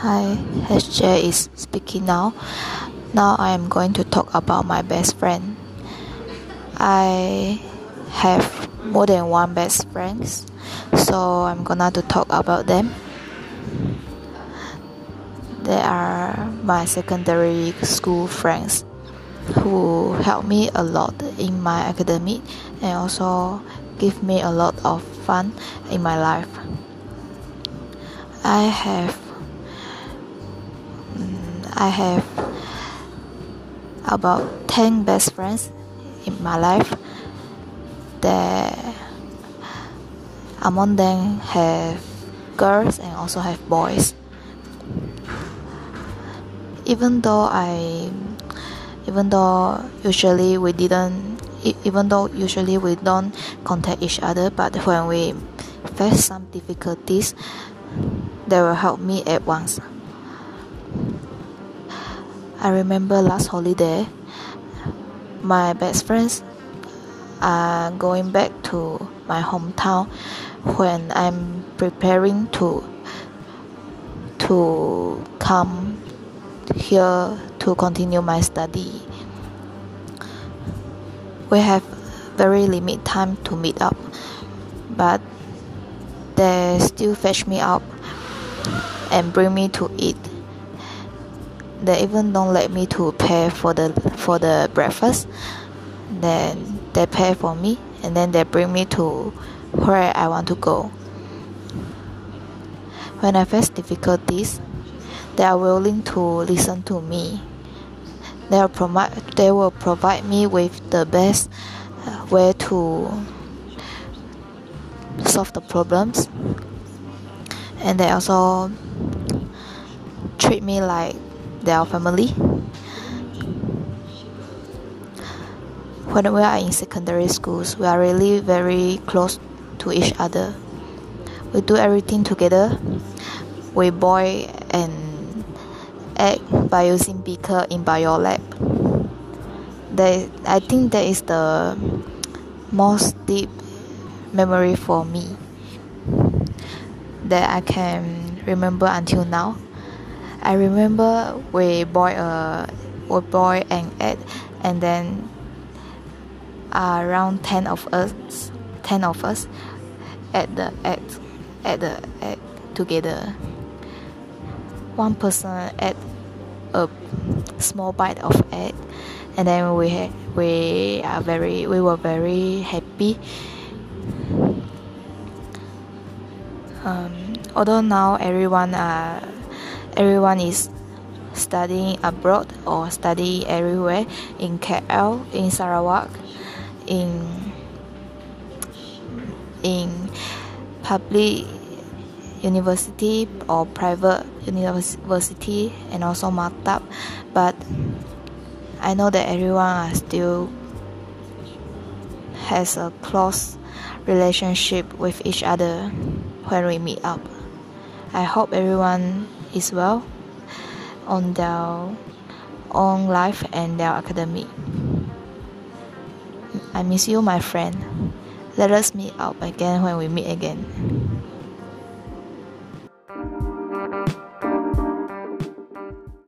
Hi, SJ is speaking now. Now I am going to talk about my best friend. I have more than one best friends, so I'm gonna to talk about them. They are my secondary school friends who help me a lot in my academic and also give me a lot of fun in my life. I have I have about 10 best friends in my life that among them have girls and also have boys even though I even though usually we didn't even though usually we don't contact each other but when we face some difficulties they will help me at once. I remember last holiday, my best friends are going back to my hometown when I'm preparing to to come here to continue my study. We have very limited time to meet up, but they still fetch me up and bring me to eat. They even don't let me to pay for the for the breakfast. Then they pay for me and then they bring me to where I want to go. When I face difficulties, they are willing to listen to me. They will provide they will provide me with the best uh, way to solve the problems and they also treat me like their family. When we are in secondary schools, we are really very close to each other. We do everything together. We boil and egg by using beaker in bio lab. That I think that is the most deep memory for me that I can remember until now. I remember we boil a we boil an egg and then uh, around ten of us ten of us at the egg at the egg together. One person ate a small bite of egg and then we we are very we were very happy um, although now everyone uh, everyone is studying abroad or study everywhere in KL, in Sarawak, in in public university or private university and also Maktab but I know that everyone still has a close relationship with each other when we meet up. I hope everyone is well on their own life and their academic. I miss you, my friend. Let us meet up again when we meet again.